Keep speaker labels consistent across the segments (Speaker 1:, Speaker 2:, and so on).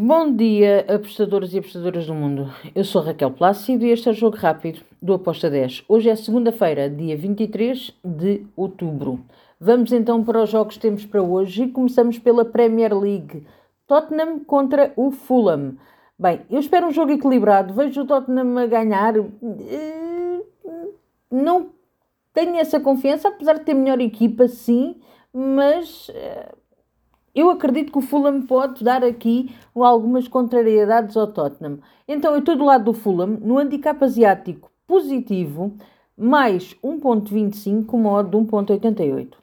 Speaker 1: Bom dia, apostadores e apostadoras do mundo. Eu sou Raquel Plácido e este é o Jogo Rápido do Aposta 10. Hoje é segunda-feira, dia 23 de outubro. Vamos então para os jogos que temos para hoje e começamos pela Premier League. Tottenham contra o Fulham. Bem, eu espero um jogo equilibrado. Vejo o Tottenham a ganhar. Eh, não tenho essa confiança, apesar de ter melhor equipa, sim, mas eh, eu acredito que o Fulham pode dar aqui algumas contrariedades ao Tottenham. Então eu estou do lado do Fulham, no handicap asiático positivo, mais 1.25 com modo de 1.88.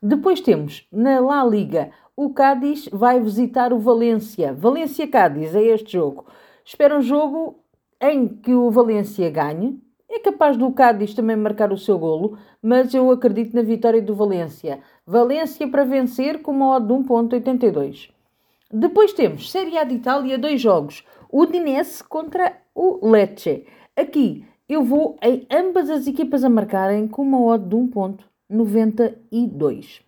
Speaker 1: Depois temos na La Liga, o Cádiz vai visitar o Valência. Valência-Cádiz é este jogo. Espero um jogo em que o Valência ganhe. É capaz do Cádiz também marcar o seu golo, mas eu acredito na vitória do Valência. Valência para vencer com uma odd de 1.82. Depois temos Série A de Itália, dois jogos. O Dinese contra o Lecce. Aqui eu vou em ambas as equipas a marcarem com uma odd de 1.92.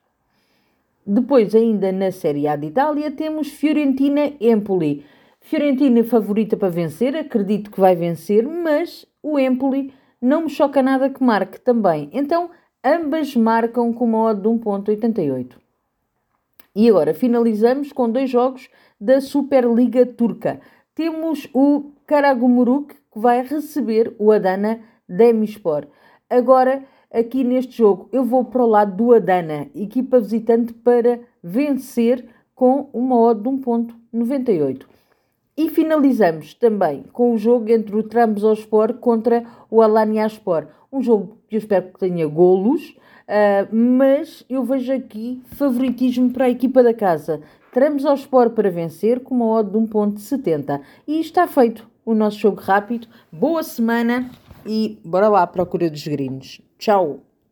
Speaker 1: Depois, ainda na Série A de Itália, temos Fiorentina-Empoli. Fiorentina favorita para vencer, acredito que vai vencer, mas o Empoli não me choca nada que marque também. Então, Ambas marcam com uma odd de 1.88. E agora finalizamos com dois jogos da Superliga Turca. Temos o Karagumuruk que vai receber o Adana Demirspor. Agora, aqui neste jogo, eu vou para o lado do Adana, equipa visitante para vencer com uma odd de 1.98. E finalizamos também com o jogo entre o Trabzonspor contra o Alanyaspor. Um jogo que eu espero que tenha golos, uh, mas eu vejo aqui favoritismo para a equipa da casa. Trabzonspor para vencer com uma odd de 1.70. E está feito o nosso jogo rápido. Boa semana e bora lá à procura dos gringos. Tchau!